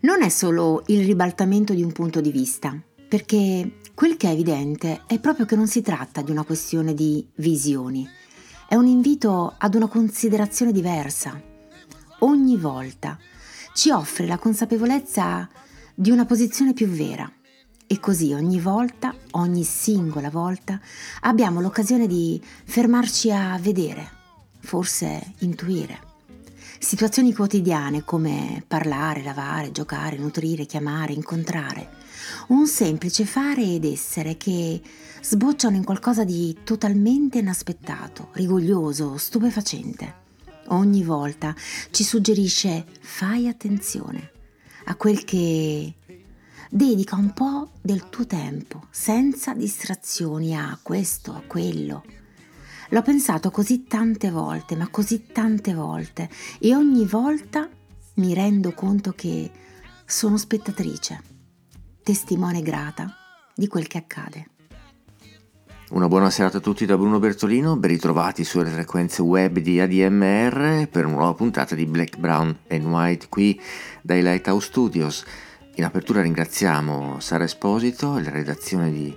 Non è solo il ribaltamento di un punto di vista, perché quel che è evidente è proprio che non si tratta di una questione di visioni, è un invito ad una considerazione diversa. Ogni volta ci offre la consapevolezza di una posizione più vera e così ogni volta, ogni singola volta, abbiamo l'occasione di fermarci a vedere, forse intuire. Situazioni quotidiane come parlare, lavare, giocare, nutrire, chiamare, incontrare. Un semplice fare ed essere che sbocciano in qualcosa di totalmente inaspettato, rigoglioso, stupefacente. Ogni volta ci suggerisce fai attenzione a quel che dedica un po' del tuo tempo, senza distrazioni a questo, a quello. L'ho pensato così tante volte, ma così tante volte, e ogni volta mi rendo conto che sono spettatrice, testimone grata di quel che accade. Una buona serata a tutti da Bruno Bertolino, ben ritrovati sulle frequenze web di ADMR per una nuova puntata di Black, Brown and White qui dai Lighthouse Studios. In apertura ringraziamo Sara Esposito e la redazione di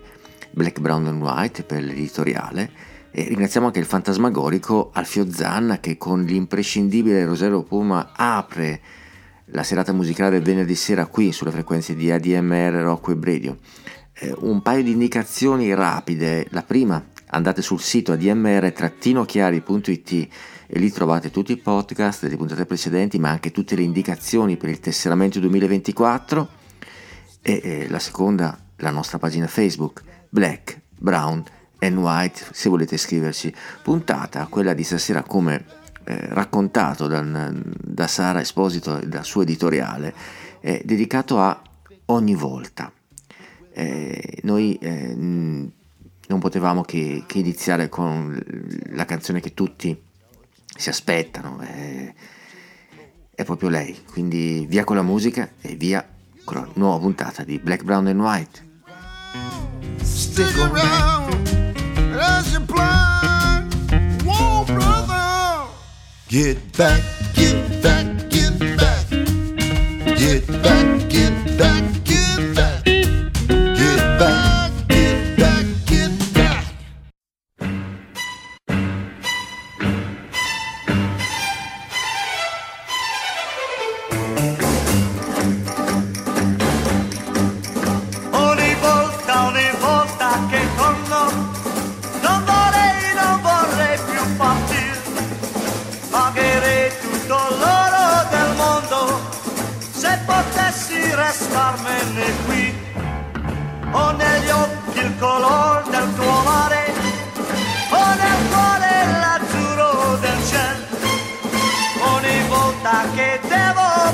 Black, Brown and White per l'editoriale e ringraziamo anche il fantasmagorico Alfio Zanna che con l'imprescindibile Rosario Puma apre la serata musicale del venerdì sera qui sulle frequenze di ADMR Rock Web Radio eh, un paio di indicazioni rapide. La prima, andate sul sito admr-chiari.it e lì trovate tutti i podcast delle puntate precedenti, ma anche tutte le indicazioni per il tesseramento 2024. E eh, la seconda, la nostra pagina Facebook, Black, Brown and White, se volete iscriverci. Puntata, quella di stasera come eh, raccontato da, da Sara Esposito e dal suo editoriale, è dedicato a ogni volta eh, noi eh, non potevamo che, che, iniziare con la canzone che tutti si aspettano, eh, è proprio lei, quindi via con la musica e via con la nuova puntata di Black, Brown and White. Stick around Get back, get back, get back. Get back, get back.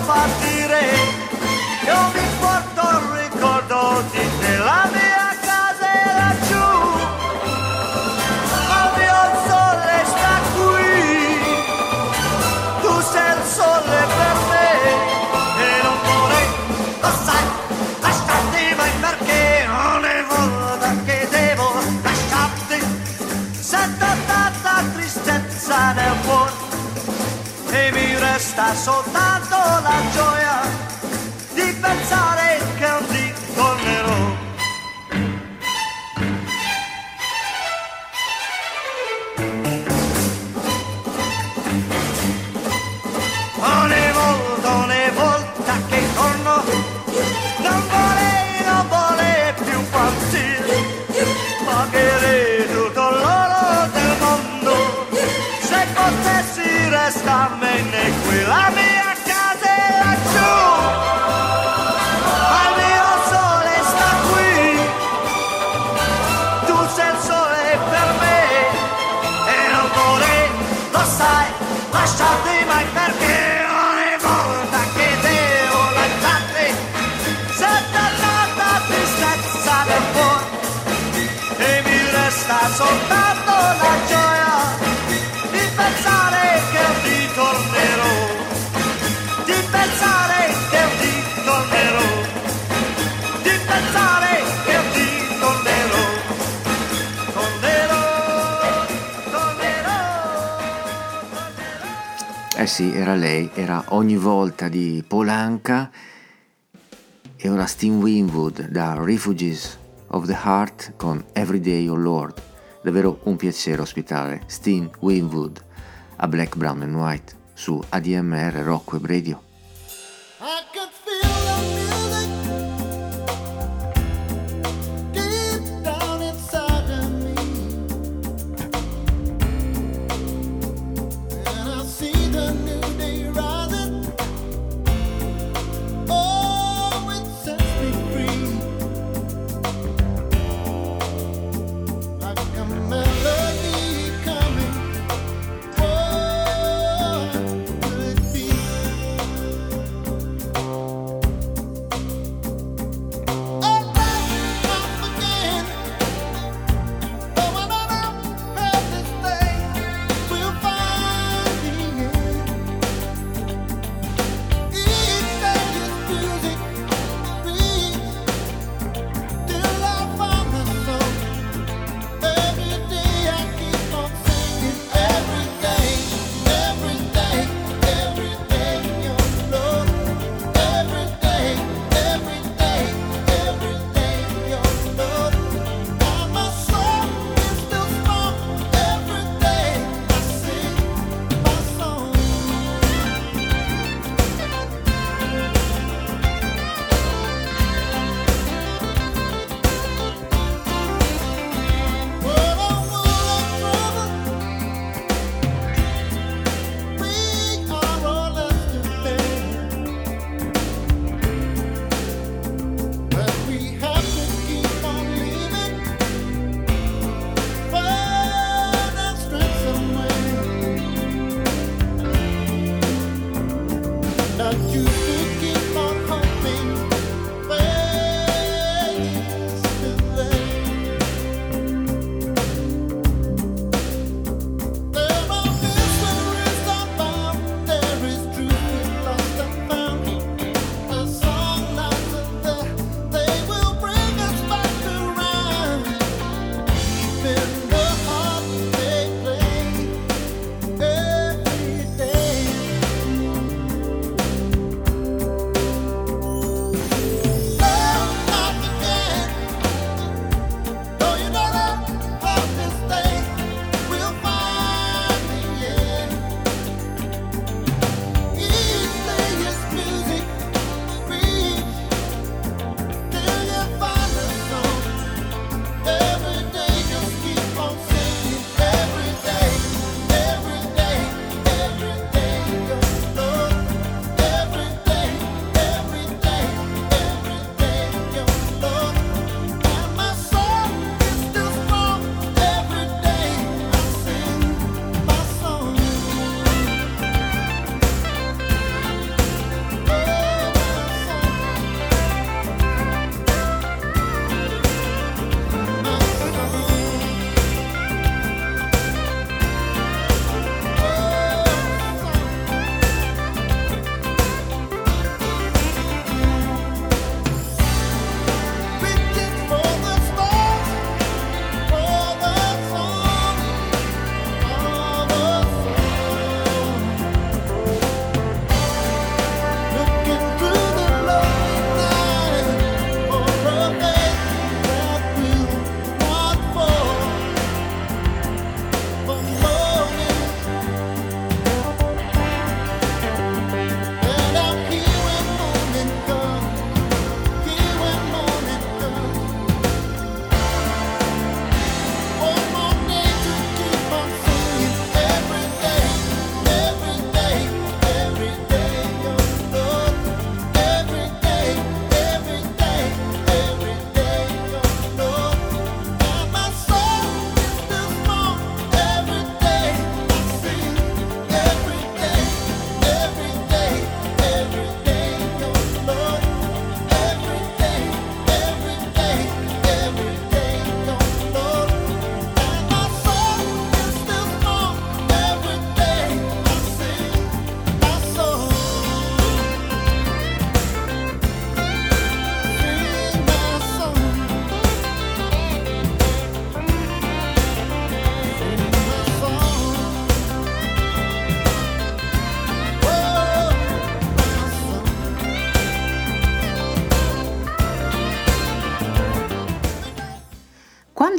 partire, io mi porto il ricordo di te la vita. resta soltanto la gioia di pensare life will I be? Sì, era lei, era ogni volta di Polanca e ora Steve Winwood da Refugees of the Heart con Everyday Oh Lord. Davvero un piacere ospitare Steve Winwood a Black, Brown and White su ADMR Rock Web Radio.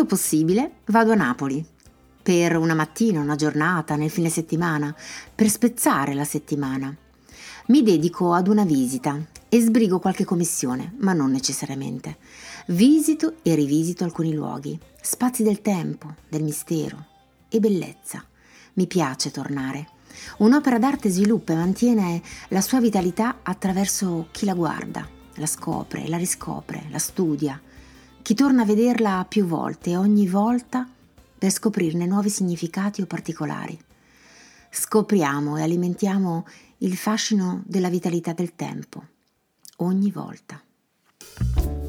Possibile vado a Napoli per una mattina, una giornata, nel fine settimana, per spezzare la settimana. Mi dedico ad una visita e sbrigo qualche commissione, ma non necessariamente. Visito e rivisito alcuni luoghi, spazi del tempo, del mistero e bellezza. Mi piace tornare. Un'opera d'arte sviluppa e mantiene la sua vitalità attraverso chi la guarda, la scopre, la riscopre, la studia. Chi torna a vederla più volte e ogni volta per scoprirne nuovi significati o particolari. Scopriamo e alimentiamo il fascino della vitalità del tempo, ogni volta.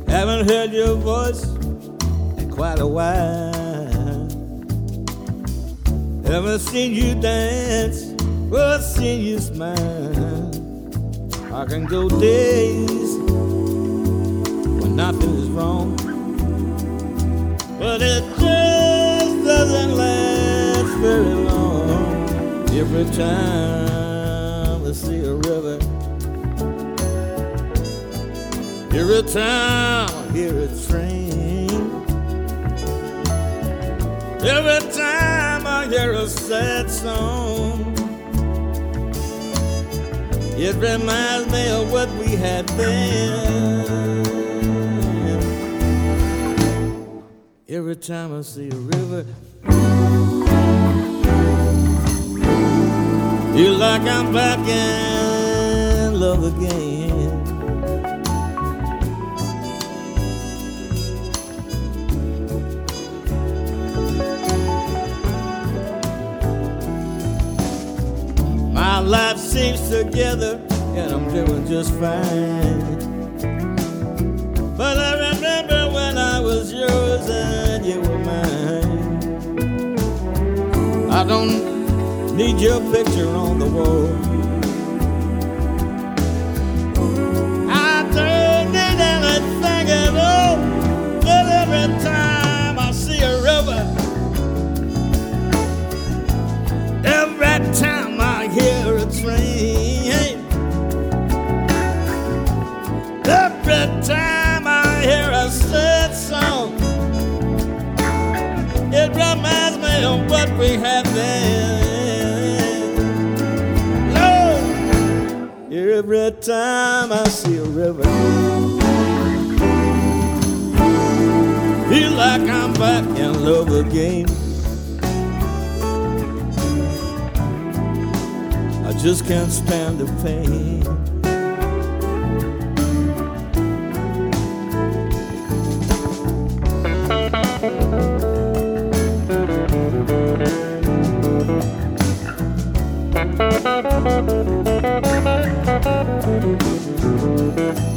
Haven't heard your voice in quite a while. Haven't seen you dance, or seen you smile. I can go days when nothing is wrong, but it just doesn't last very long. Every time I see a river. Every time I hear a train, every time I hear a sad song, it reminds me of what we had then. Every time I see a river, feel like I'm back in love again. My life seems together and I'm doing just fine. But I yours and you were mine. I don't need your picture on the wall. I don't need anything at all. But every time I see a river, every time I hear a train. We have then. Lord, every time I see a river, feel like I'm back in love again. I just can't stand the pain. Haven't Thank you.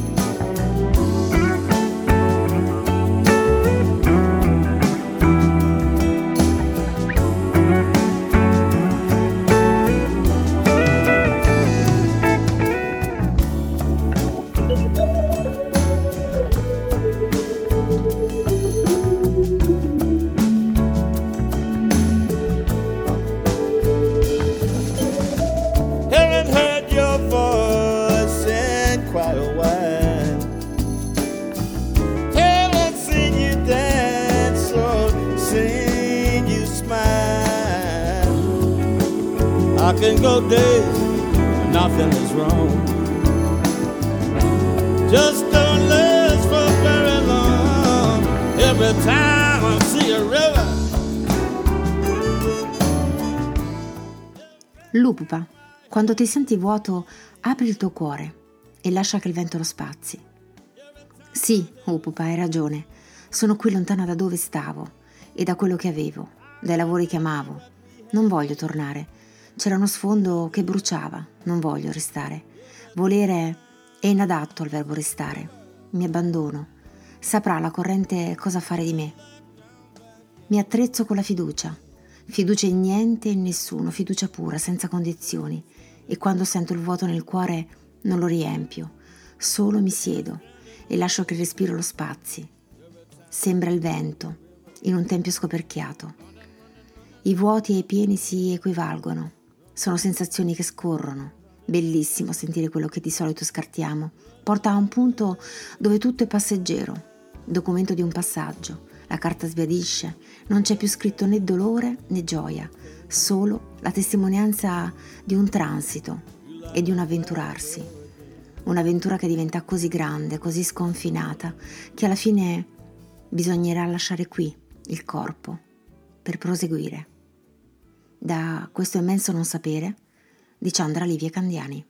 Quando ti senti vuoto, apri il tuo cuore e lascia che il vento lo spazi. Sì, Upupa, hai ragione. Sono qui lontana da dove stavo e da quello che avevo, dai lavori che amavo. Non voglio tornare. C'era uno sfondo che bruciava. Non voglio restare. Volere è inadatto al verbo restare. Mi abbandono. Saprà la corrente cosa fare di me. Mi attrezzo con la fiducia. Fiducia in niente e in nessuno, fiducia pura, senza condizioni. E quando sento il vuoto nel cuore non lo riempio, solo mi siedo e lascio che il respiro lo spazi. Sembra il vento in un tempio scoperchiato. I vuoti e i pieni si equivalgono, sono sensazioni che scorrono. Bellissimo sentire quello che di solito scartiamo. Porta a un punto dove tutto è passeggero, documento di un passaggio, La carta sbiadisce, non c'è più scritto né dolore né gioia, solo la testimonianza di un transito e di un avventurarsi. Un'avventura che diventa così grande, così sconfinata, che alla fine bisognerà lasciare qui il corpo per proseguire. Da questo immenso non sapere di Chandra Livia Candiani.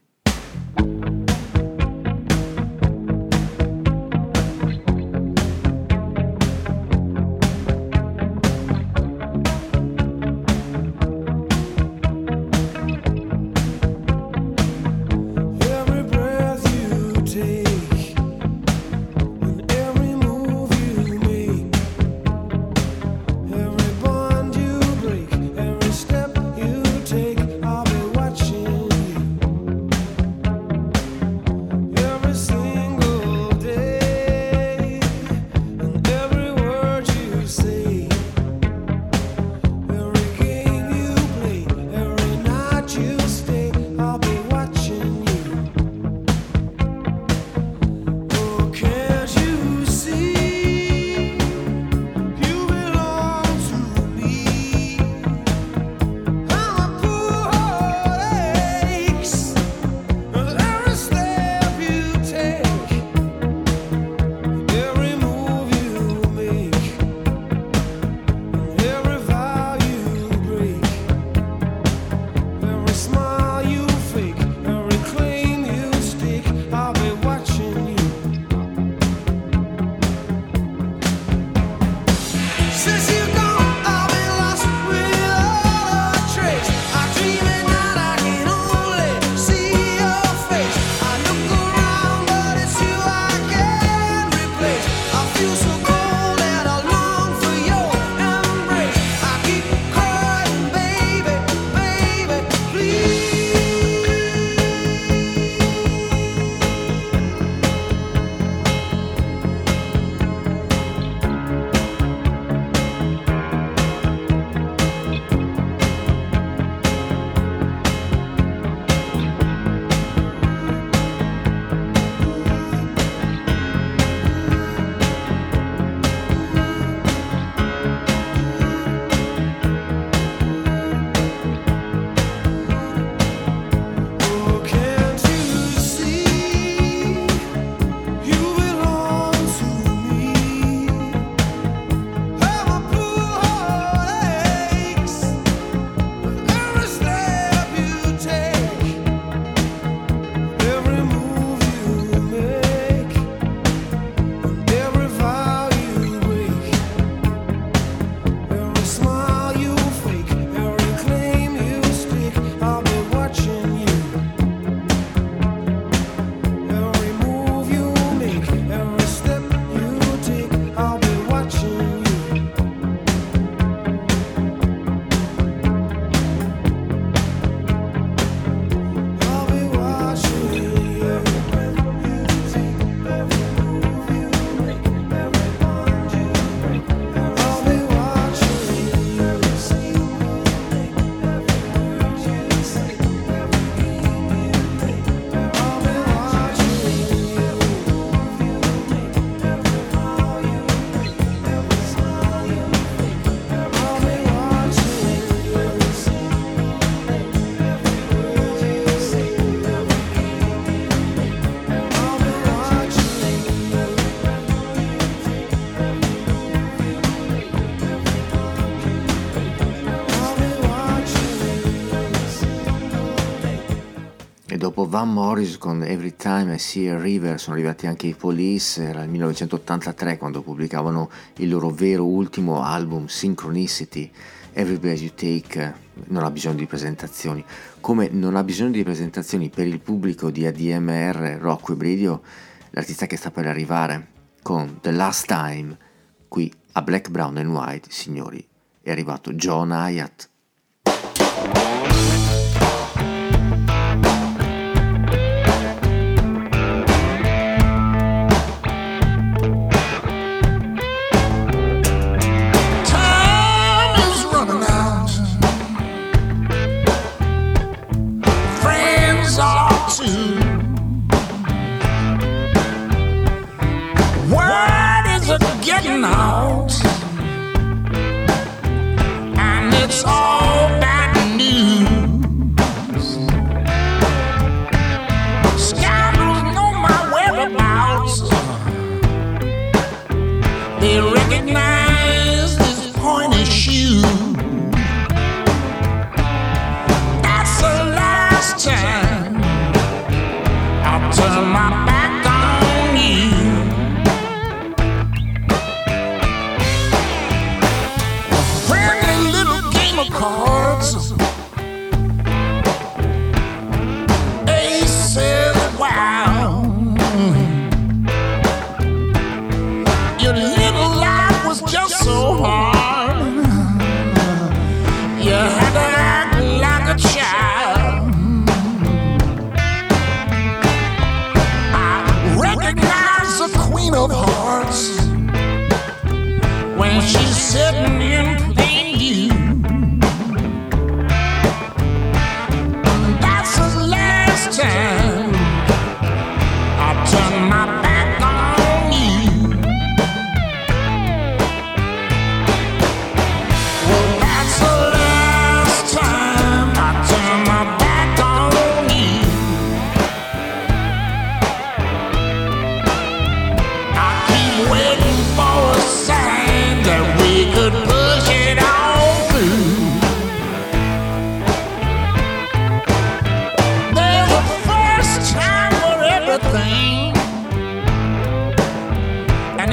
Van Morris con Every Time I See a River sono arrivati anche i Police, era il 1983 quando pubblicavano il loro vero ultimo album Synchronicity. Every Breath You Take non ha bisogno di presentazioni, come non ha bisogno di presentazioni per il pubblico di ADMR Rock Web Radio, l'artista che sta per arrivare con The Last Time qui a Black, Brown and White, signori, è arrivato John Hyatt.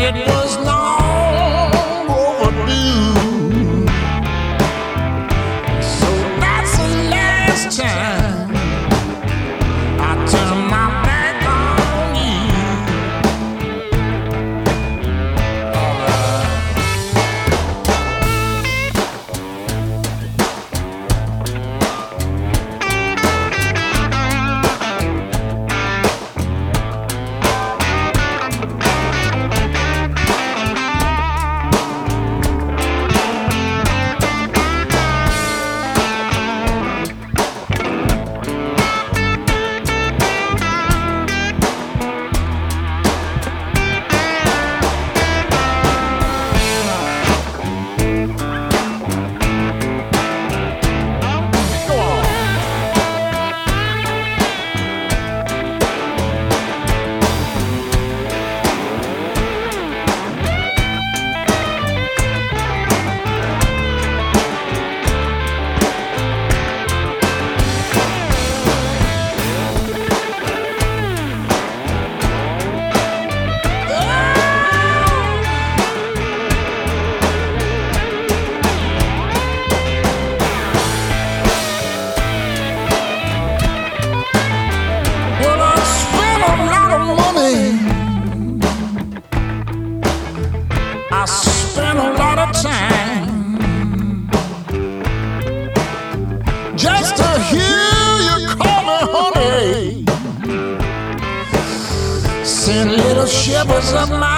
it was long. was a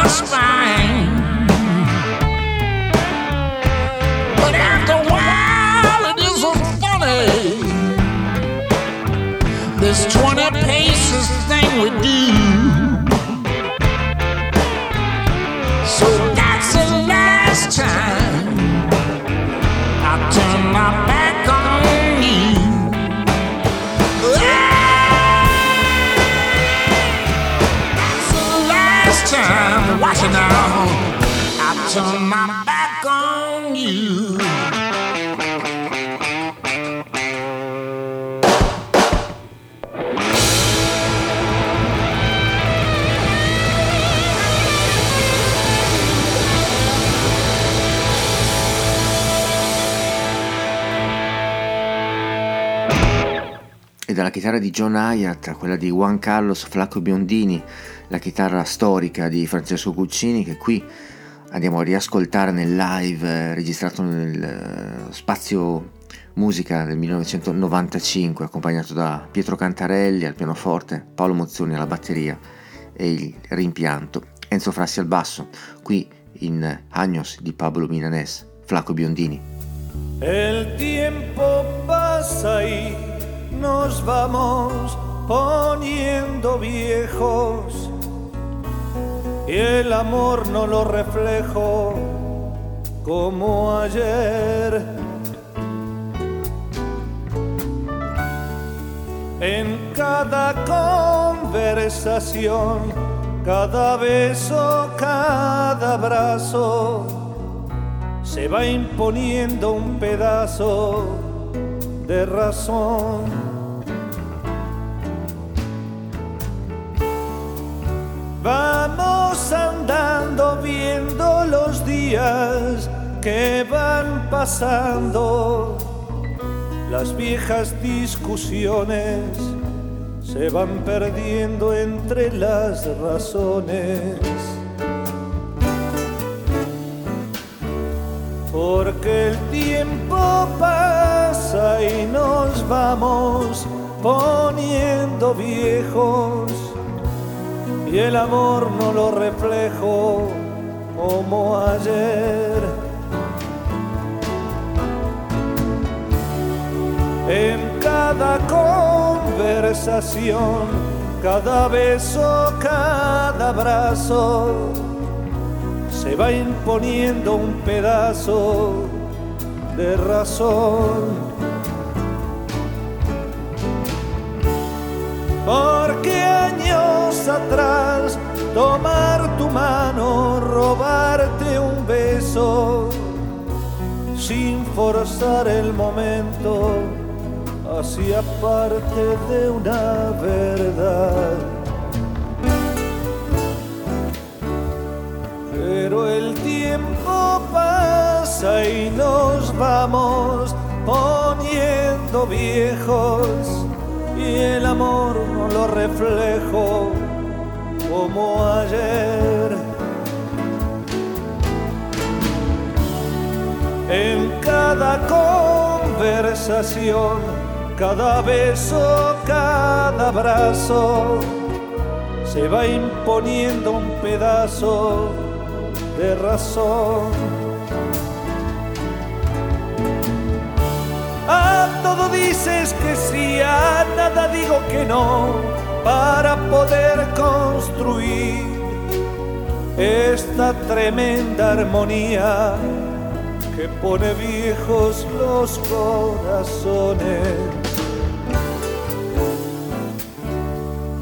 John Hyatt, quella di Juan Carlos Flacco Biondini, la chitarra storica di Francesco Cuccini che qui andiamo a riascoltare nel live eh, registrato nel eh, spazio musica del 1995 accompagnato da Pietro Cantarelli al pianoforte, Paolo Mozzoni alla batteria e il rimpianto, Enzo Frassi al basso, qui in Agnos di Pablo Milanés, Flacco Biondini. El tiempo pasa y nos vamos poniendo viejos y el amor no lo reflejo como ayer. En cada conversación, cada beso, cada abrazo, se va imponiendo un pedazo de razón. Vamos andando viendo los días que van pasando. Las viejas discusiones se van perdiendo entre las razones. Porque el tiempo pasa y nos vamos poniendo viejos y el amor no lo reflejo como ayer. En cada conversación, cada beso, cada abrazo, se va imponiendo un pedazo de razón. Porque años atrás tomar tu mano, robarte un beso, sin forzar el momento, hacía parte de una verdad. Pero el tiempo pasa y nos vamos poniendo viejos y el amor no lo reflejo como ayer. En cada conversación, cada beso, cada abrazo, se va imponiendo un pedazo de razón dices que sí, a nada digo que no, para poder construir esta tremenda armonía que pone viejos los corazones.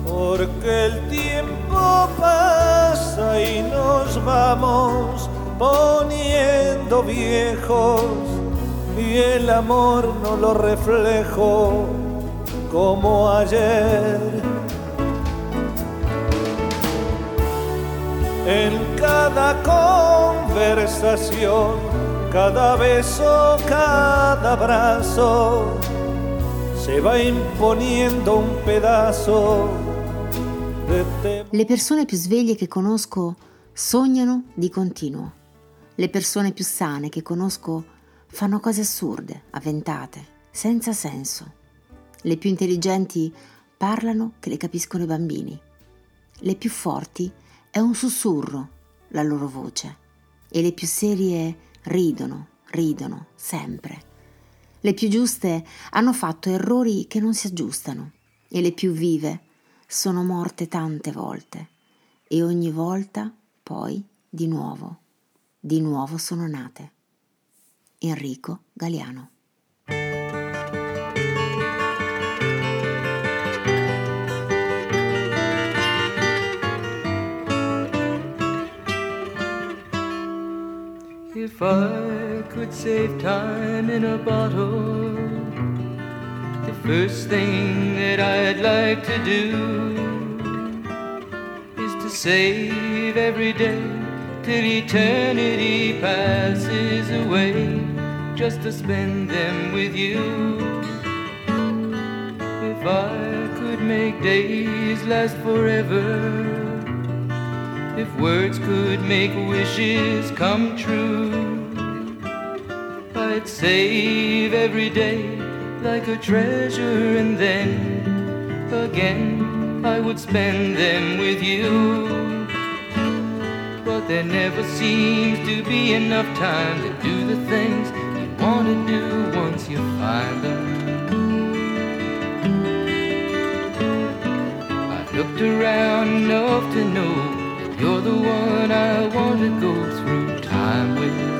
Porque el tiempo pasa y nos vamos poniendo viejos y el amor no lo reflejo como ayer. En cada conversación, cada beso, cada abrazo, se va imponiendo un pedazo. Le persone più sveglie che conosco sognano di continuo. Le persone più sane che conosco fanno cose assurde, avventate, senza senso. Le più intelligenti parlano che le capiscono i bambini. Le più forti è un sussurro la loro voce e le più serie ridono, ridono, sempre. Le più giuste hanno fatto errori che non si aggiustano e le più vive sono morte tante volte e ogni volta poi di nuovo, di nuovo sono nate. Enrico Galiano. If I could save time in a bottle, the first thing that I'd like to do is to save every day till eternity passes away just to spend them with you. If I could make days last forever, if words could make wishes come true, I'd save every day like a treasure and then again I would spend them with you. But there never seems to be enough time to do the things want to do once you find them. I've looked around enough to know that you're the one I want to go through time with.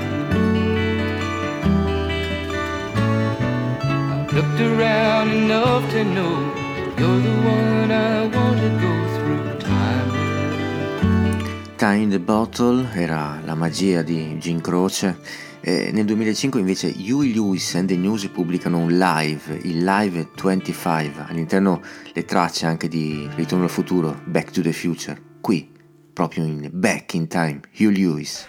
Looked around enough to know you're the one I want to go through time. Time in the Bottle era la magia di Gin Croce. E nel 2005 invece Huey Lewis and the News pubblicano un live, il Live 25, all'interno le tracce anche di Ritorno al futuro, Back to the Future, qui, proprio in Back in Time, Huey Lewis.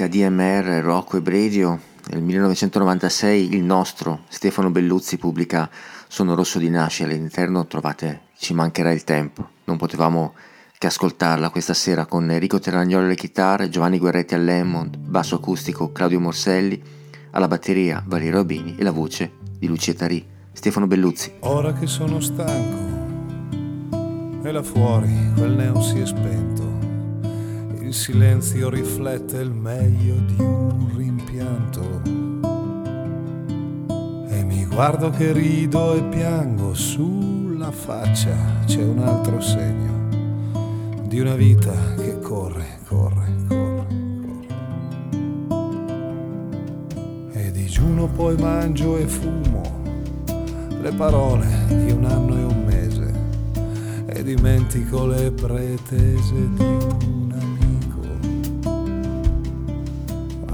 White, ADMR, Rocco e Bredio. Nel 1996 il nostro Stefano Belluzzi pubblica Sono rosso di nascita, all'interno trovate Ci mancherà il tempo. Non potevamo che ascoltarla questa sera con Enrico Terragnolo alle chitarre, Giovanni Guerretti al Lemon, basso acustico Claudio Morselli, alla batteria Valerio Robini e la voce di Lucia Tarì. Stefano Belluzzi. Ora che sono stanco e là fuori quel neon si è spento, il silenzio riflette il meglio di un rimpianto. E mi guardo che rido e piango, sulla faccia c'è un altro segno di una vita che corre, corre, corre, corre. E digiuno poi mangio e fumo le parole di un anno e un mese e dimentico le pretese di un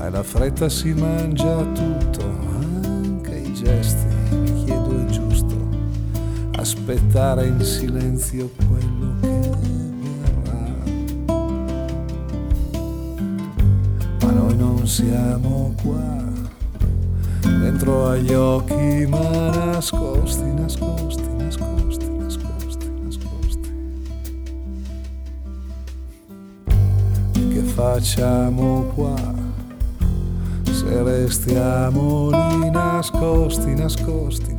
La fretta si mangia tutto, anche i gesti, mi chiedo è giusto aspettare in silenzio quello che verrà. Ma noi non siamo qua dentro agli occhi ma nascosti, nascosti, nascosti, nascosti, nascosti. Che facciamo qua Celestia Molinas, Costi, nascosti.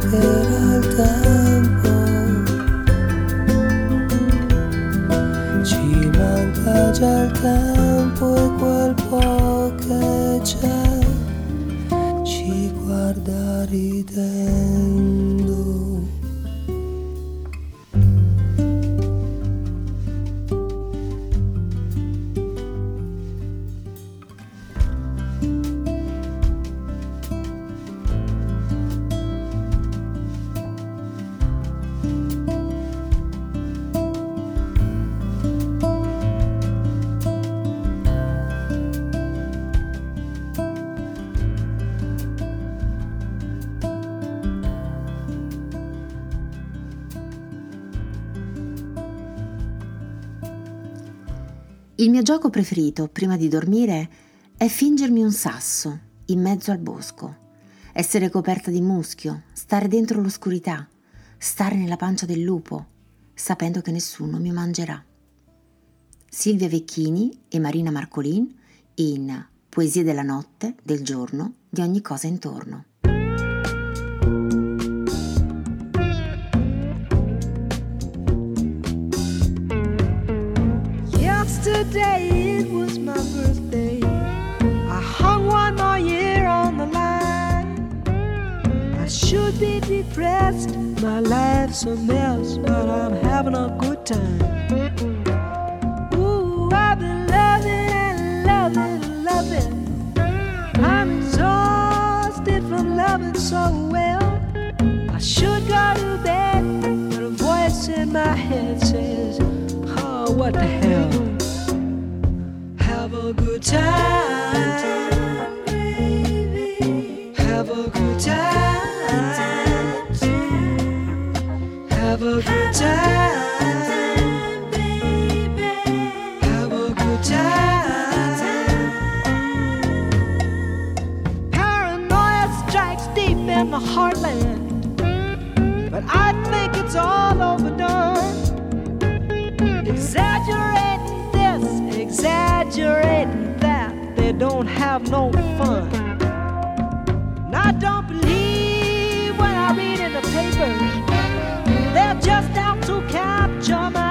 good. Gioco preferito prima di dormire è fingermi un sasso in mezzo al bosco, essere coperta di muschio, stare dentro l'oscurità, stare nella pancia del lupo, sapendo che nessuno mi mangerà. Silvia Vecchini e Marina Marcolin in Poesie della notte, del giorno, di ogni cosa intorno. Yesterday it was my birthday. I hung one more year on the line. I should be depressed, my life's a mess, but I'm having a good time. Ooh, I've been loving and loving and loving. I'm exhausted from loving so well. I should go to bed, but a voice in my head says, Oh, what the hell? Have a good time, baby. Have a good time. Have a good time, baby. Have a good time. Paranoia strikes deep in the heartland, but I think it's all overdone. Exaggerating this, exaggerating that, they don't have no fun. And I don't believe what I read in the papers. They're just out to capture my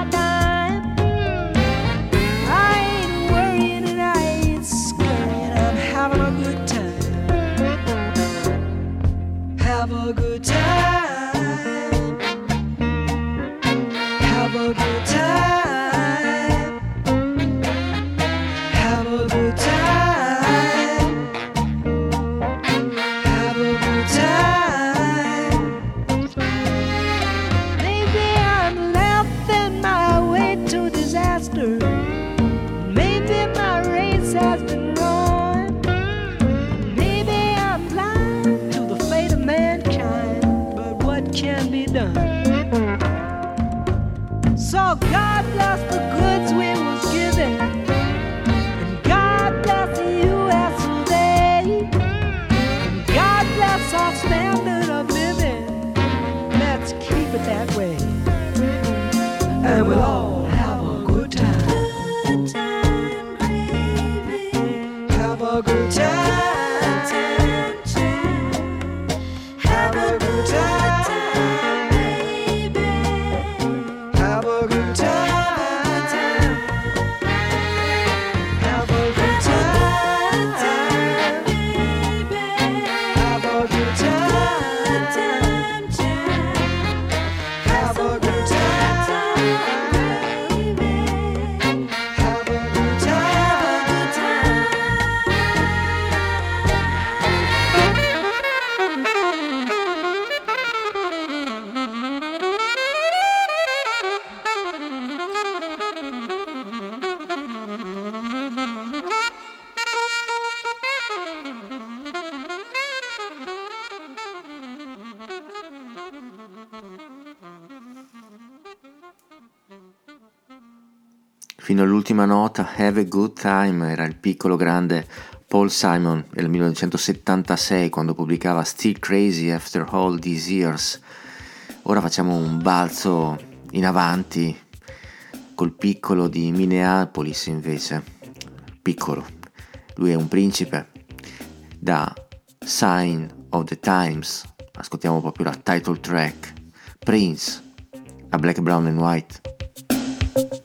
fino all'ultima nota Have a Good Time era il piccolo grande Paul Simon nel 1976 quando pubblicava Still Crazy After All These Years. Ora facciamo un balzo in avanti col piccolo di Minneapolis invece. Piccolo, lui è un principe da Sign of the Times. Ascoltiamo proprio la title track Prince a Black, Brown and White.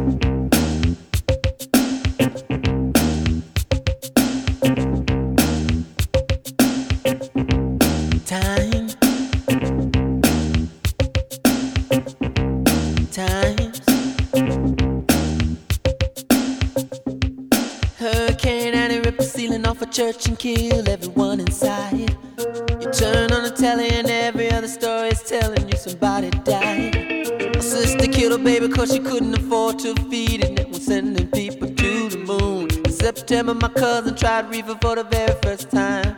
Church and kill everyone inside. You turn on the telly and every other story is telling you somebody died. My sister killed her baby cause she couldn't afford to feed it and was sending people to the moon. In September my cousin tried reefer for the very first time.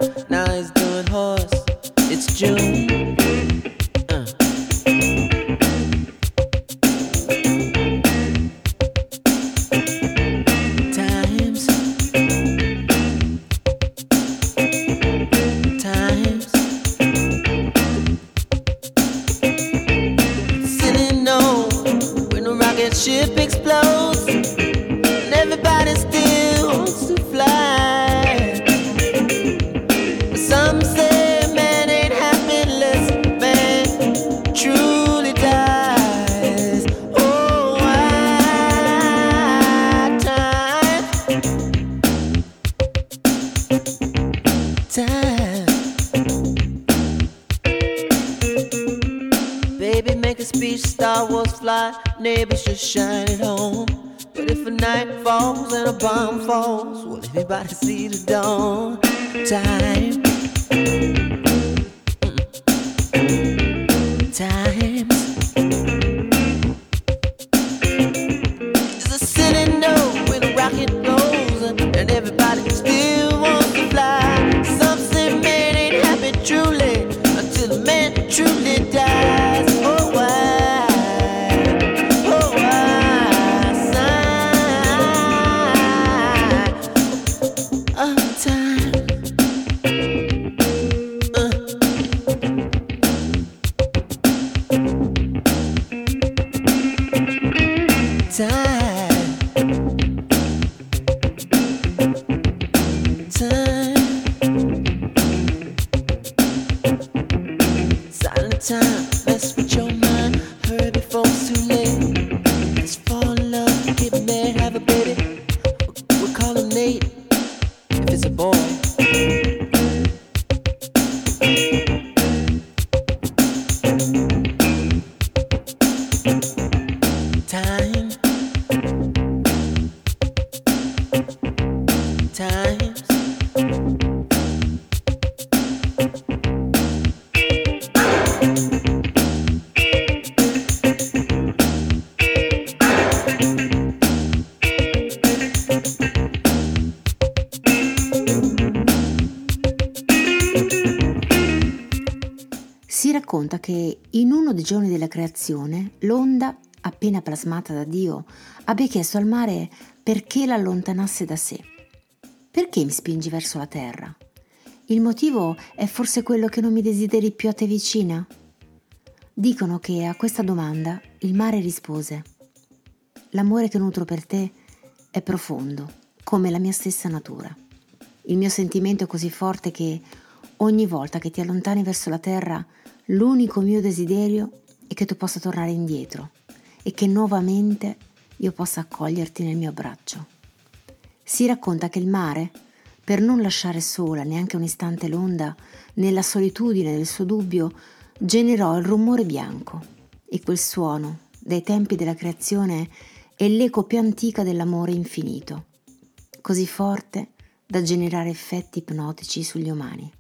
Che in uno dei giorni della creazione l'onda, appena plasmata da Dio, abbia chiesto al mare perché l'allontanasse da sé. Perché mi spingi verso la terra? Il motivo è forse quello che non mi desideri più a te vicina? Dicono che a questa domanda il mare rispose L'amore che nutro per te è profondo, come la mia stessa natura. Il mio sentimento è così forte che ogni volta che ti allontani verso la terra, l'unico mio desiderio è che tu possa tornare indietro e che nuovamente io possa accoglierti nel mio braccio. Si racconta che il mare, per non lasciare sola neanche un istante l'onda, nella solitudine del suo dubbio, generò il rumore bianco e quel suono, dai tempi della creazione, è l'eco più antica dell'amore infinito, così forte da generare effetti ipnotici sugli umani.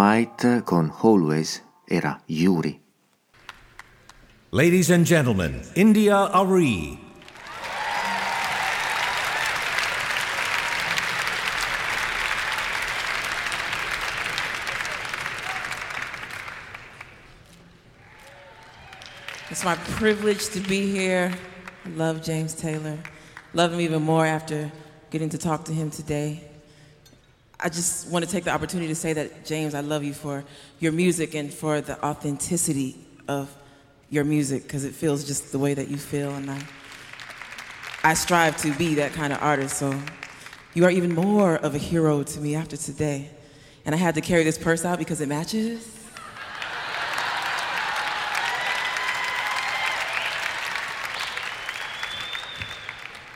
White con Always era Yuri. Ladies and gentlemen, India Ari. It's my privilege to be here. I love James Taylor. Love him even more after getting to talk to him today. I just want to take the opportunity to say that, James, I love you for your music and for the authenticity of your music because it feels just the way that you feel. And I, I strive to be that kind of artist. So you are even more of a hero to me after today. And I had to carry this purse out because it matches.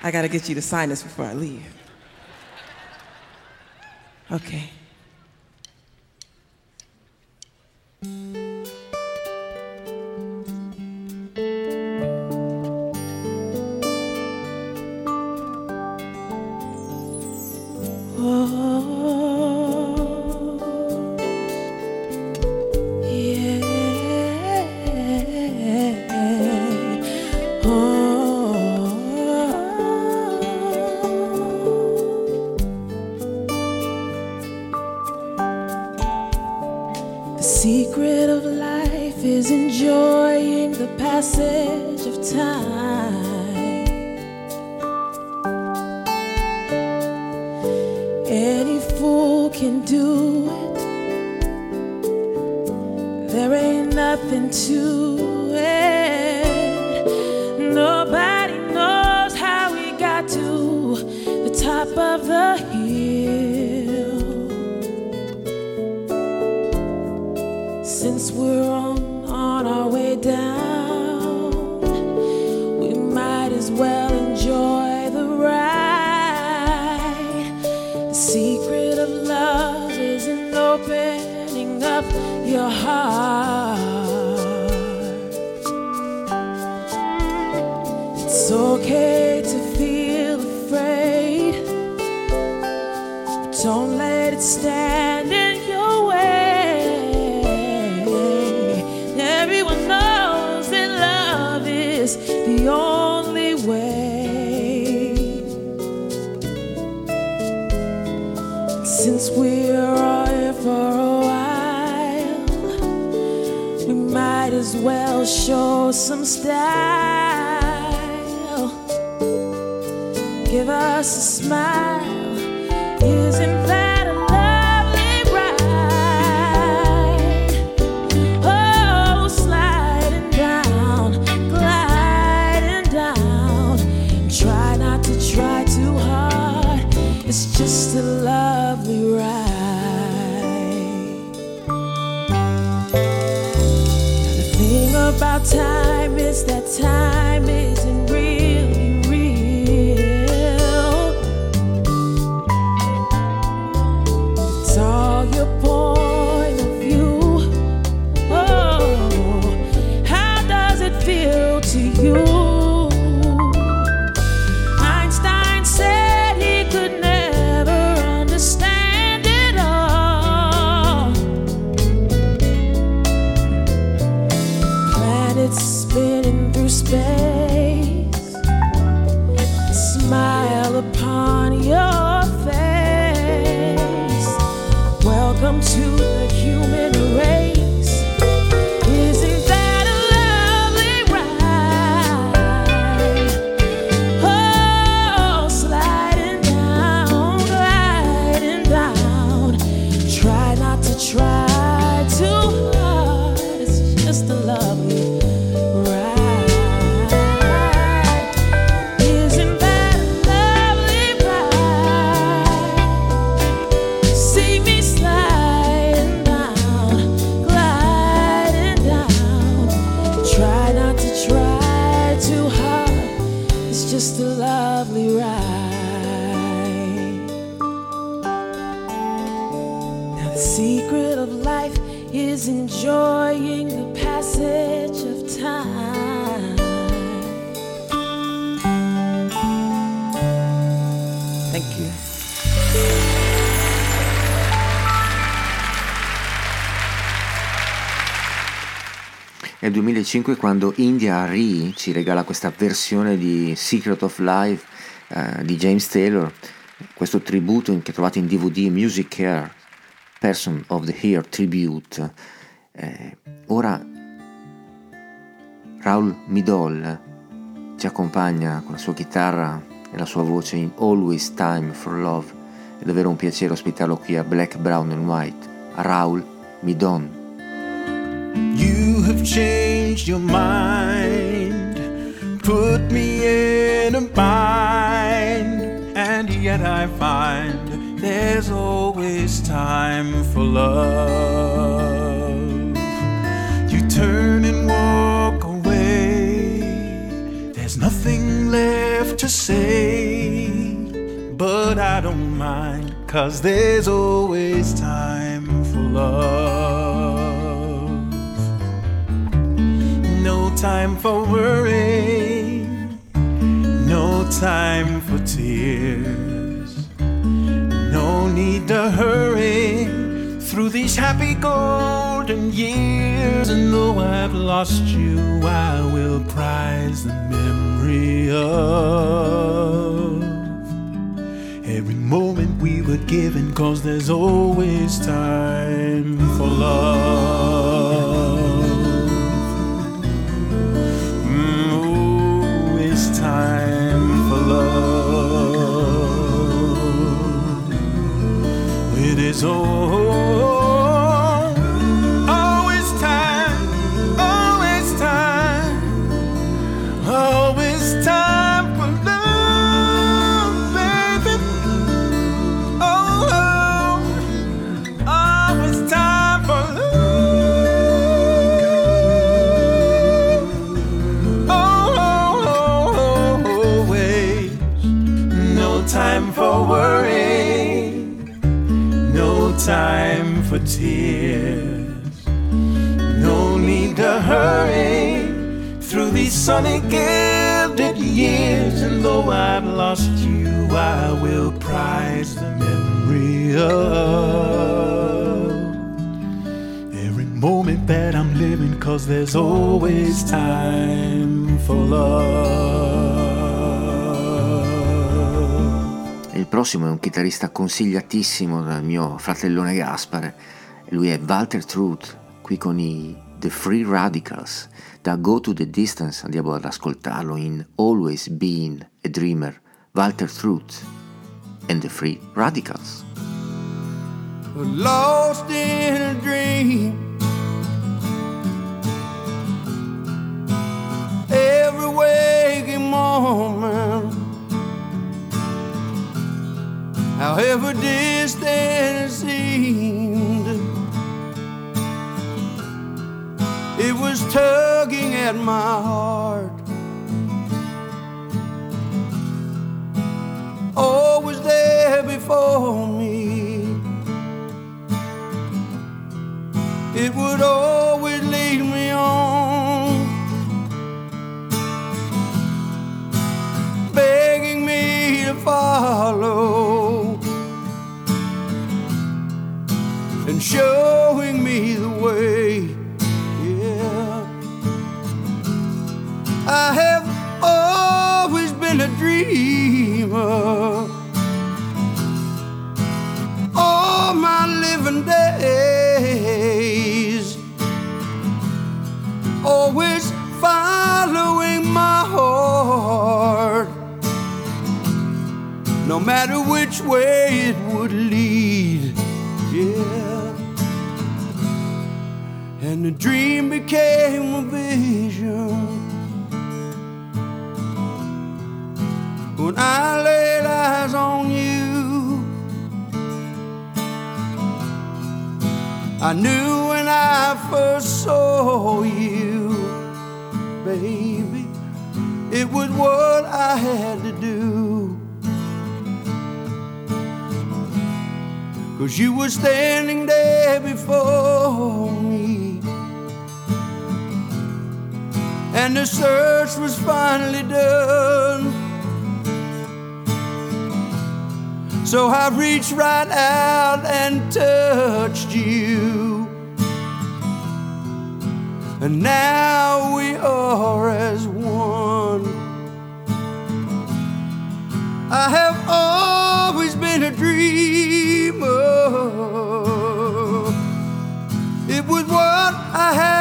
I got to get you to sign this before I leave. Okay. Oh, is enjoying the passage of time. 2005 quando India Ree ci regala questa versione di Secret of Life eh, di James Taylor, questo tributo che trovate in DVD Music Care, Person of the Year Tribute. Eh, ora Raul Midol ci accompagna con la sua chitarra e la sua voce in Always Time for Love. È davvero un piacere ospitarlo qui a Black, Brown and White, Raul Midon. You have changed your mind, put me in a bind, and yet I find there's always time for love. You turn and walk away, there's nothing left to say, but I don't mind, cause there's always time for love. No time for worry, no time for tears. No need to hurry through these happy golden years. And though I've lost you, I will prize the memory of every moment we were given. Cause there's always time for love. Time for love. It is all, sunny gilded years. And though I've lost you, I will prize the memory of every moment that I'm living. Cause there's always time for love. Il prossimo è un chitarrista consigliatissimo dal mio fratellone Gaspare. Lui è Walter Truth, qui con i The Free Radicals. Da Go to the Distance andiamo ad ascoltarlo in Always Being a Dreamer, Walter Truth and The Free Radicals. lost in a dream. Every waking moment, however distant it seemed, it was tugging at my heart. Oh, always there before me. it would always lead me on, begging me to follow and showing me the way. I have always been a dreamer. All my living days, always following my heart, no matter which way it would lead. Yeah, and the dream became a vision. When I laid eyes on you, I knew when I first saw you, baby, it was what I had to do. Cause you were standing there before me. And the search was finally done. So I reached right out and touched you. And now we are as one. I have always been a dreamer. It was what I had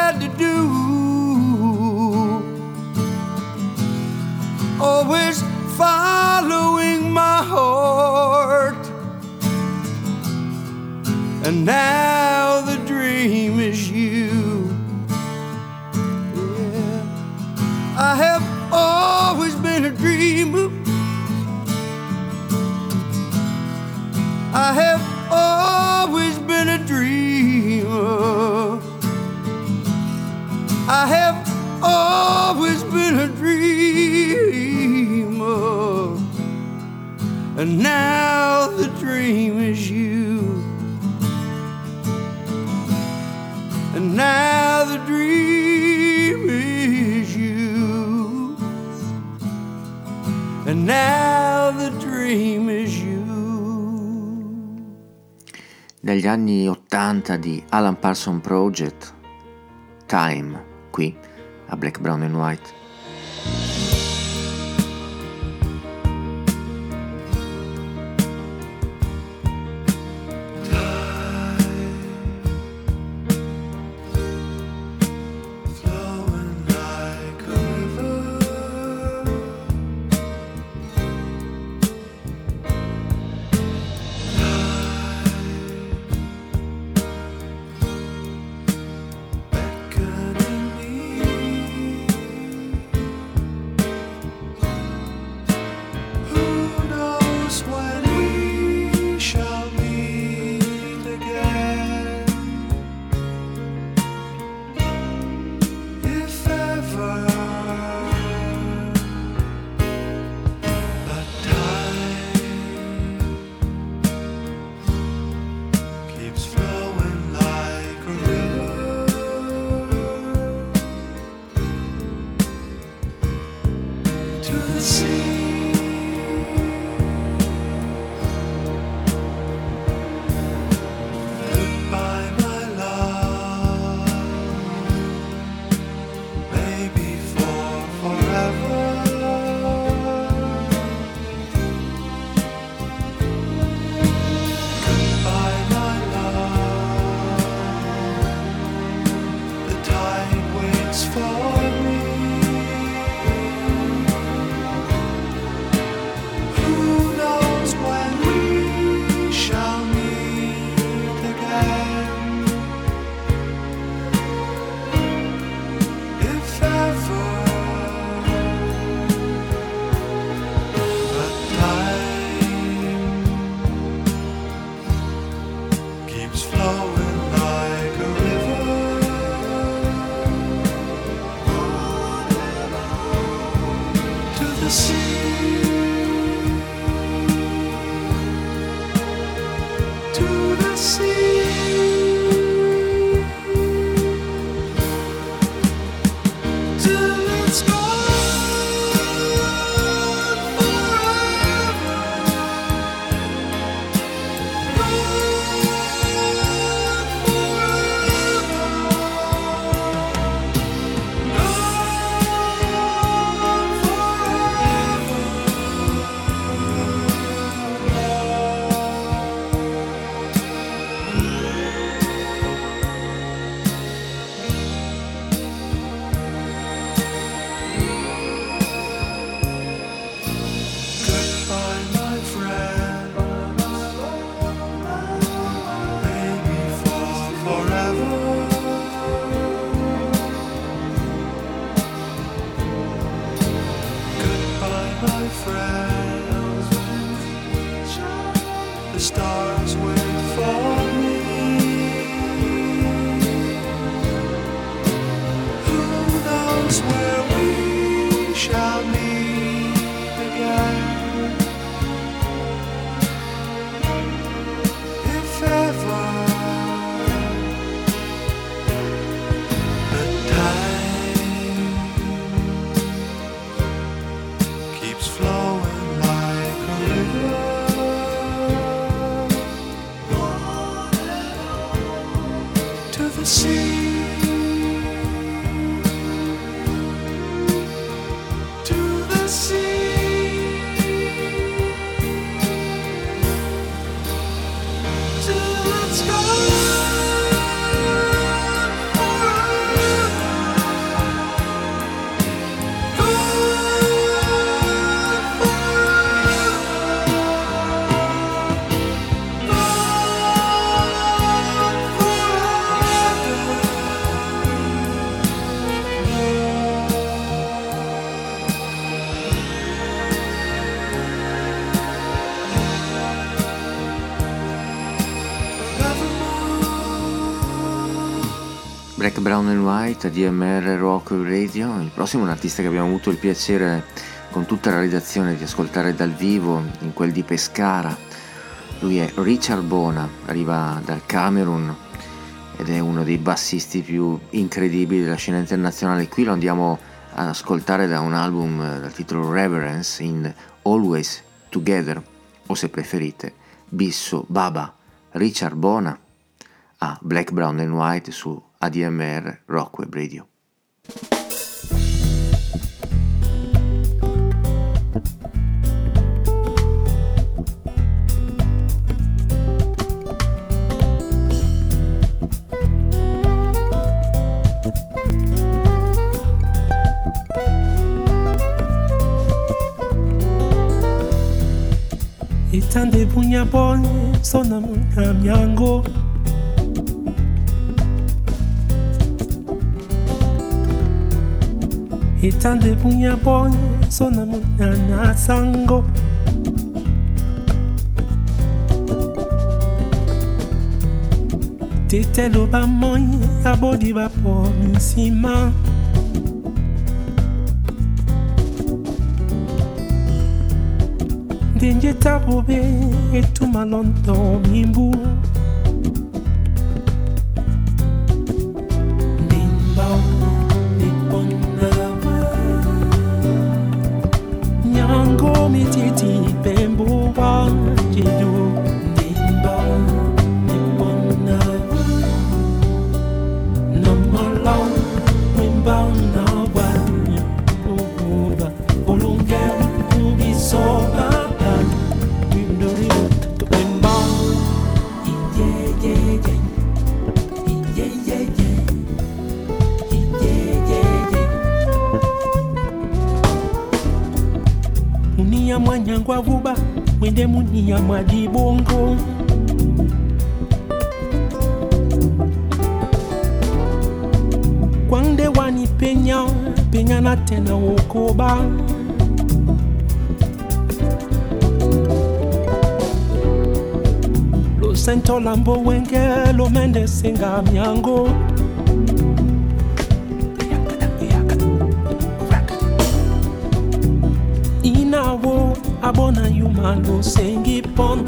now the dream is you. Yeah. I have always been a dreamer. I have always been a dreamer. I have always been a dreamer. And now the dream is you. Now the dream is you. And now the dream is you. Dagli anni 80 di Alan Parson Project, Time, qui a Black, Brown and White. White, DMR Rock Radio. Il prossimo è un artista che abbiamo avuto il piacere con tutta la redazione di ascoltare dal vivo in quel di Pescara. Lui è Richard Bona, arriva dal Camerun ed è uno dei bassisti più incredibili della scena internazionale. Qui lo andiamo ad ascoltare da un album dal titolo Reverence in Always Together o se preferite Bisso Baba Richard Bona a Black, Brown and White su ADMR Rock Web Radio. Itande punya boy, sona myango. itande bunyabonye sona munyana sango. Tetelo bamonye abodi bapomi nsima ndenje tabobe etuma londo mimbu. kusentolambo wengelo mende singamnyango inawo abona yumalo sengipona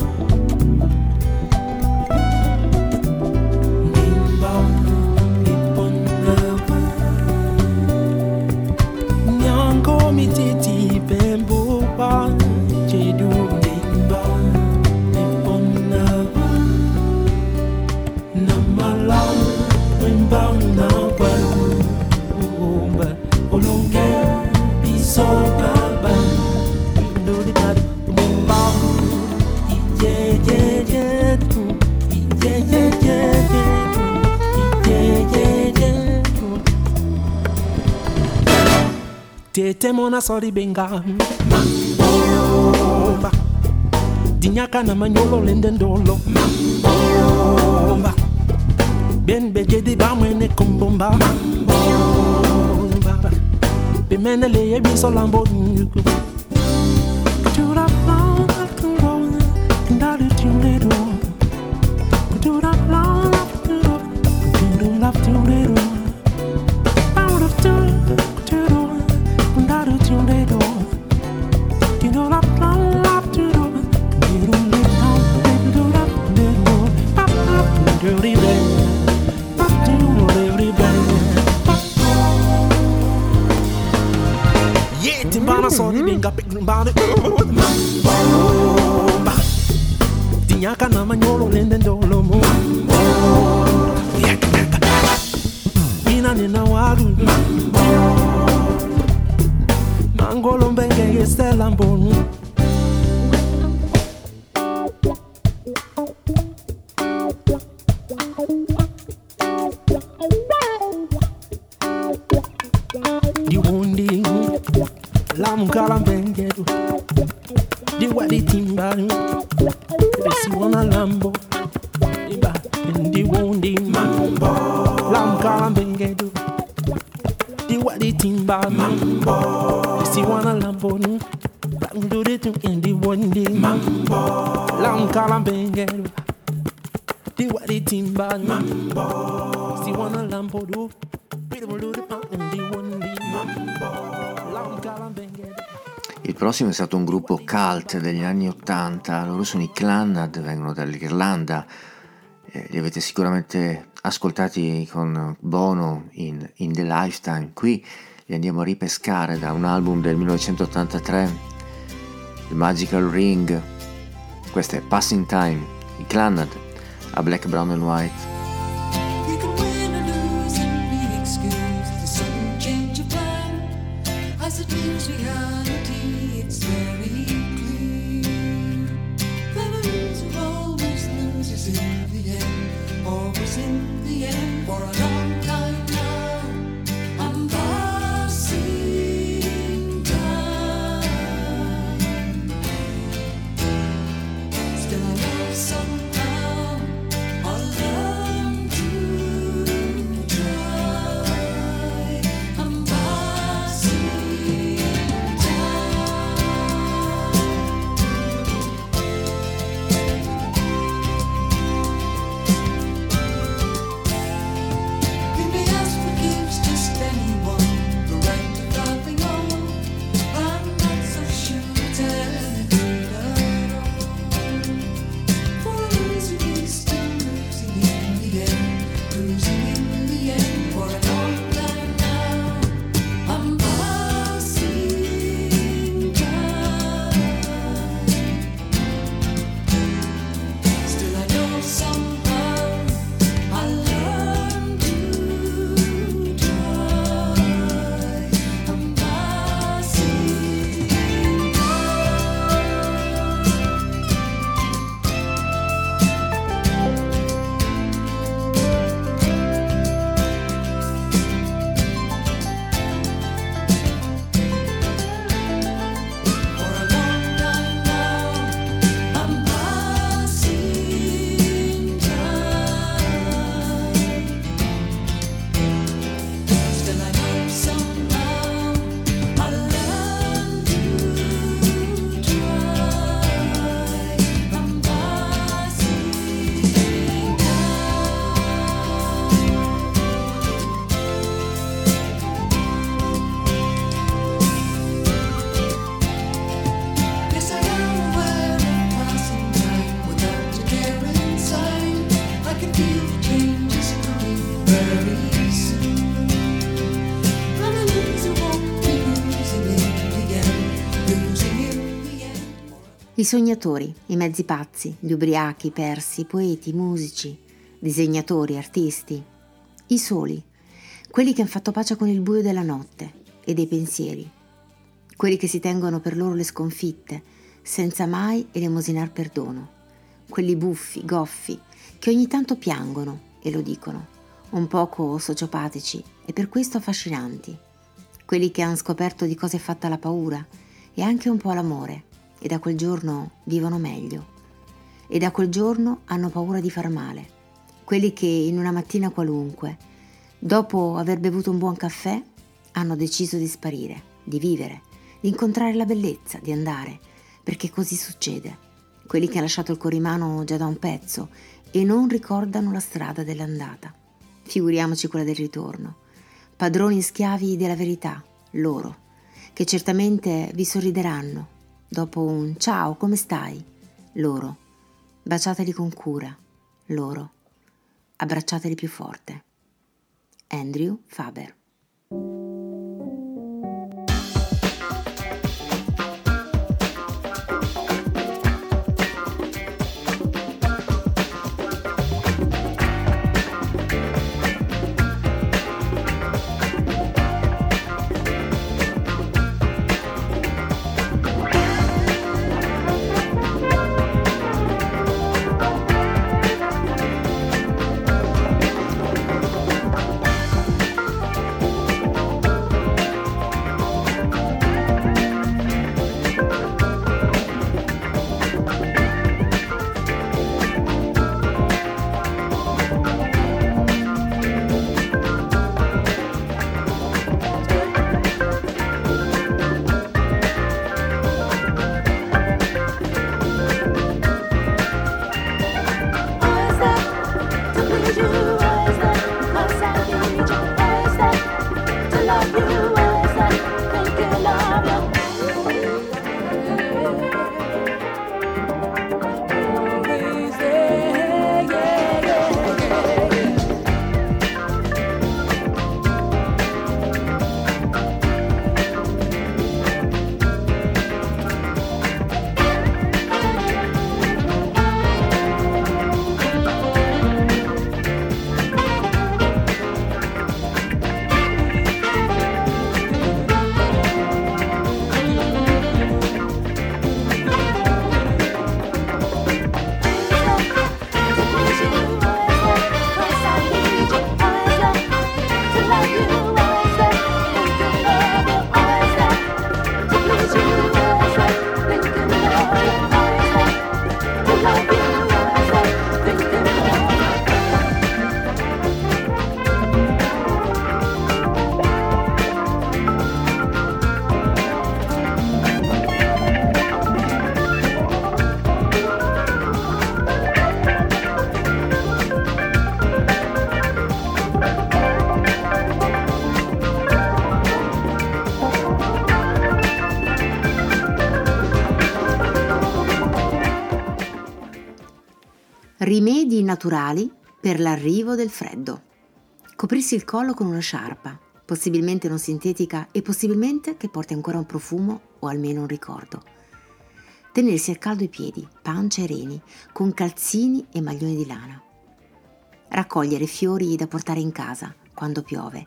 tete mona soribenga mamboba dinyaka na manyolo lende ndolo. Mamboba ben bejedi bamwene kombomba. Mamboba pemene leye biso lambo. nyuku prossimo è stato un gruppo cult degli anni 80, loro sono i Clannad, vengono dall'Irlanda, eh, li avete sicuramente ascoltati con Bono in, in The Lifetime, qui li andiamo a ripescare da un album del 1983, The Magical Ring, questo è Passing Time, i Clannad a Black, Brown and White. Sognatori, i mezzi pazzi, gli ubriachi, i persi, i poeti, i musici, disegnatori, artisti, i soli, quelli che hanno fatto pace con il buio della notte e dei pensieri, quelli che si tengono per loro le sconfitte senza mai elemosinar perdono, quelli buffi, goffi, che ogni tanto piangono e lo dicono, un poco sociopatici e per questo affascinanti, quelli che hanno scoperto di cosa è fatta la paura e anche un po' l'amore e da quel giorno vivono meglio e da quel giorno hanno paura di far male, quelli che in una mattina qualunque, dopo aver bevuto un buon caffè, hanno deciso di sparire, di vivere, di incontrare la bellezza, di andare, perché così succede. Quelli che hanno lasciato il corrimano già da un pezzo e non ricordano la strada dell'andata. Figuriamoci quella del ritorno. Padroni schiavi della verità, loro, che certamente vi sorrideranno dopo un ciao, come stai? Loro. Baciateli con cura, loro. Abbracciateli più forte. Andrew Faber. Naturali per l'arrivo del freddo. Coprirsi il collo con una sciarpa, possibilmente non sintetica e possibilmente che porti ancora un profumo o almeno un ricordo. Tenersi al caldo i piedi, pancia e reni, con calzini e maglioni di lana. Raccogliere fiori da portare in casa quando piove,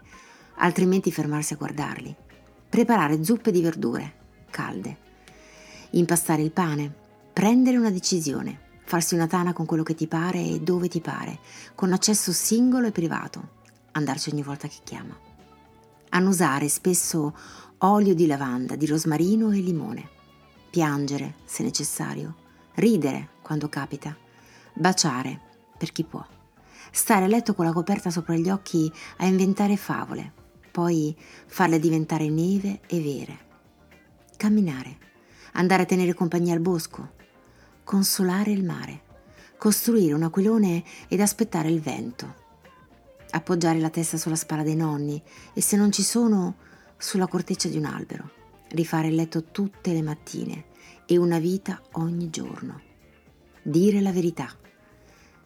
altrimenti fermarsi a guardarli. Preparare zuppe di verdure, calde. Impastare il pane, prendere una decisione, farsi una tana con quello che ti pare e dove ti pare, con accesso singolo e privato, andarci ogni volta che chiama. Annusare spesso olio di lavanda, di rosmarino e limone. Piangere, se necessario. Ridere, quando capita. Baciare, per chi può. Stare a letto con la coperta sopra gli occhi a inventare favole, poi farle diventare neve e vere. Camminare, andare a tenere compagnia al bosco, consolare il mare, costruire un aquilone ed aspettare il vento, appoggiare la testa sulla spalla dei nonni e se non ci sono sulla corteccia di un albero, rifare il letto tutte le mattine e una vita ogni giorno, dire la verità,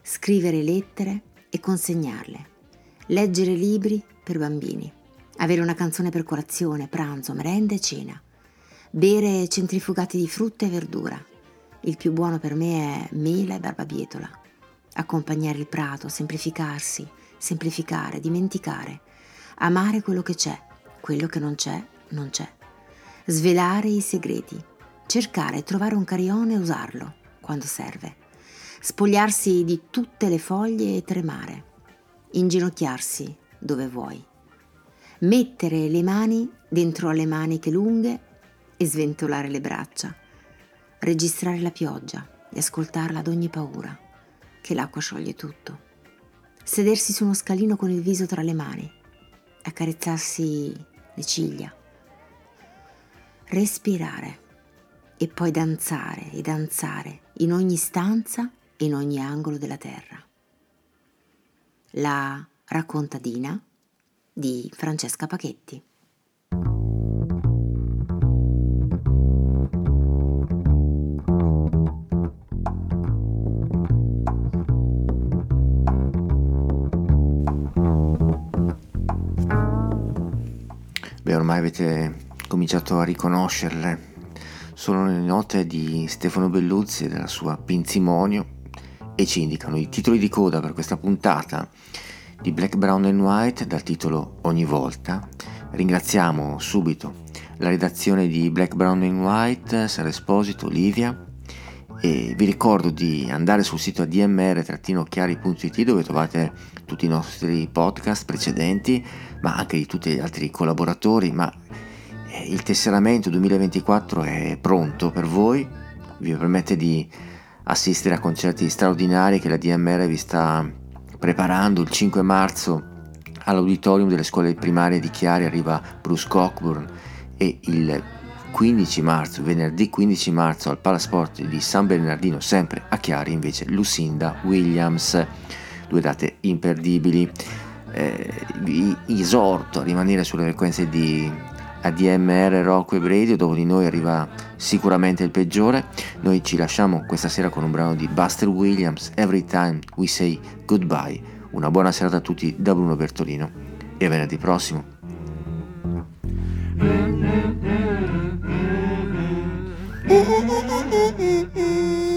scrivere lettere e consegnarle, leggere libri per bambini, avere una canzone per colazione, pranzo, merenda e cena, bere centrifugati di frutta e verdura, il più buono per me è mela e barbabietola. Accompagnare il prato, semplificarsi, semplificare, dimenticare. Amare quello che c'è, quello che non c'è, non c'è. Svelare i segreti. Cercare e trovare un carione e usarlo, quando serve. Spogliarsi di tutte le foglie e tremare. Inginocchiarsi dove vuoi. Mettere le mani dentro alle maniche lunghe e sventolare le braccia registrare la pioggia e ascoltarla ad ogni paura, che l'acqua scioglie tutto. Sedersi su uno scalino con il viso tra le mani, accarezzarsi le ciglia. Respirare e poi danzare e danzare in ogni stanza e in ogni angolo della terra. La raccontadina di Francesca Pachetti. Ormai avete cominciato a riconoscerle. Sono le note di Stefano Belluzzi e della sua Pinzimonio e ci indicano i titoli di coda per questa puntata di Black, Brown and White dal titolo Ogni volta. Ringraziamo subito la redazione di Black, Brown and White, Sara Esposito, Olivia e vi ricordo di andare sul sito admr-chiari.it dove trovate tutti i nostri podcast precedenti ma anche di tutti gli altri collaboratori ma eh, il tesseramento 2024 è pronto per voi vi permette di assistere a concerti straordinari che la DMR vi sta preparando il 5 marzo all'auditorium delle scuole primarie di Chiari arriva Bruce Cockburn e il 15 marzo, venerdì 15 marzo al Palasport di San Bernardino, sempre a Chiari, invece Lucinda Williams, due date imperdibili eh, vi esorto a rimanere sulle frequenze di ADMR, Rock e Radio, dopo di noi arriva sicuramente il peggiore. Noi ci lasciamo questa sera con un brano di Buster Williams, Every Time We Say Goodbye. Una buona serata a tutti da Bruno Bertolino e a venerdì prossimo. Mm-hmm.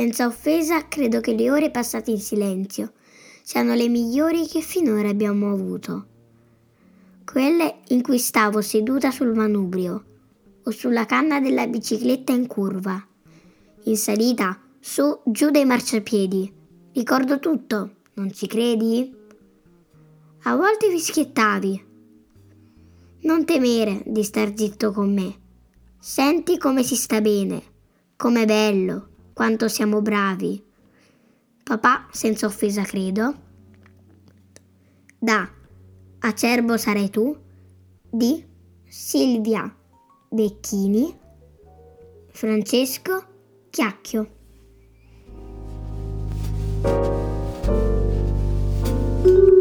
senza offesa, credo che le ore passate in silenzio siano le migliori che finora abbiamo avuto. Quelle in cui stavo seduta sul manubrio o sulla canna della bicicletta in curva, in salita, su, giù dai marciapiedi. Ricordo tutto, non ci credi? A volte fischiettavi. Non temere di star zitto con me. Senti come si sta bene, com'è bello, quanto siamo bravi. Papà, senza offesa credo, da Acerbo sarai tu di Silvia Becchini, Francesco Chiacchio. thank you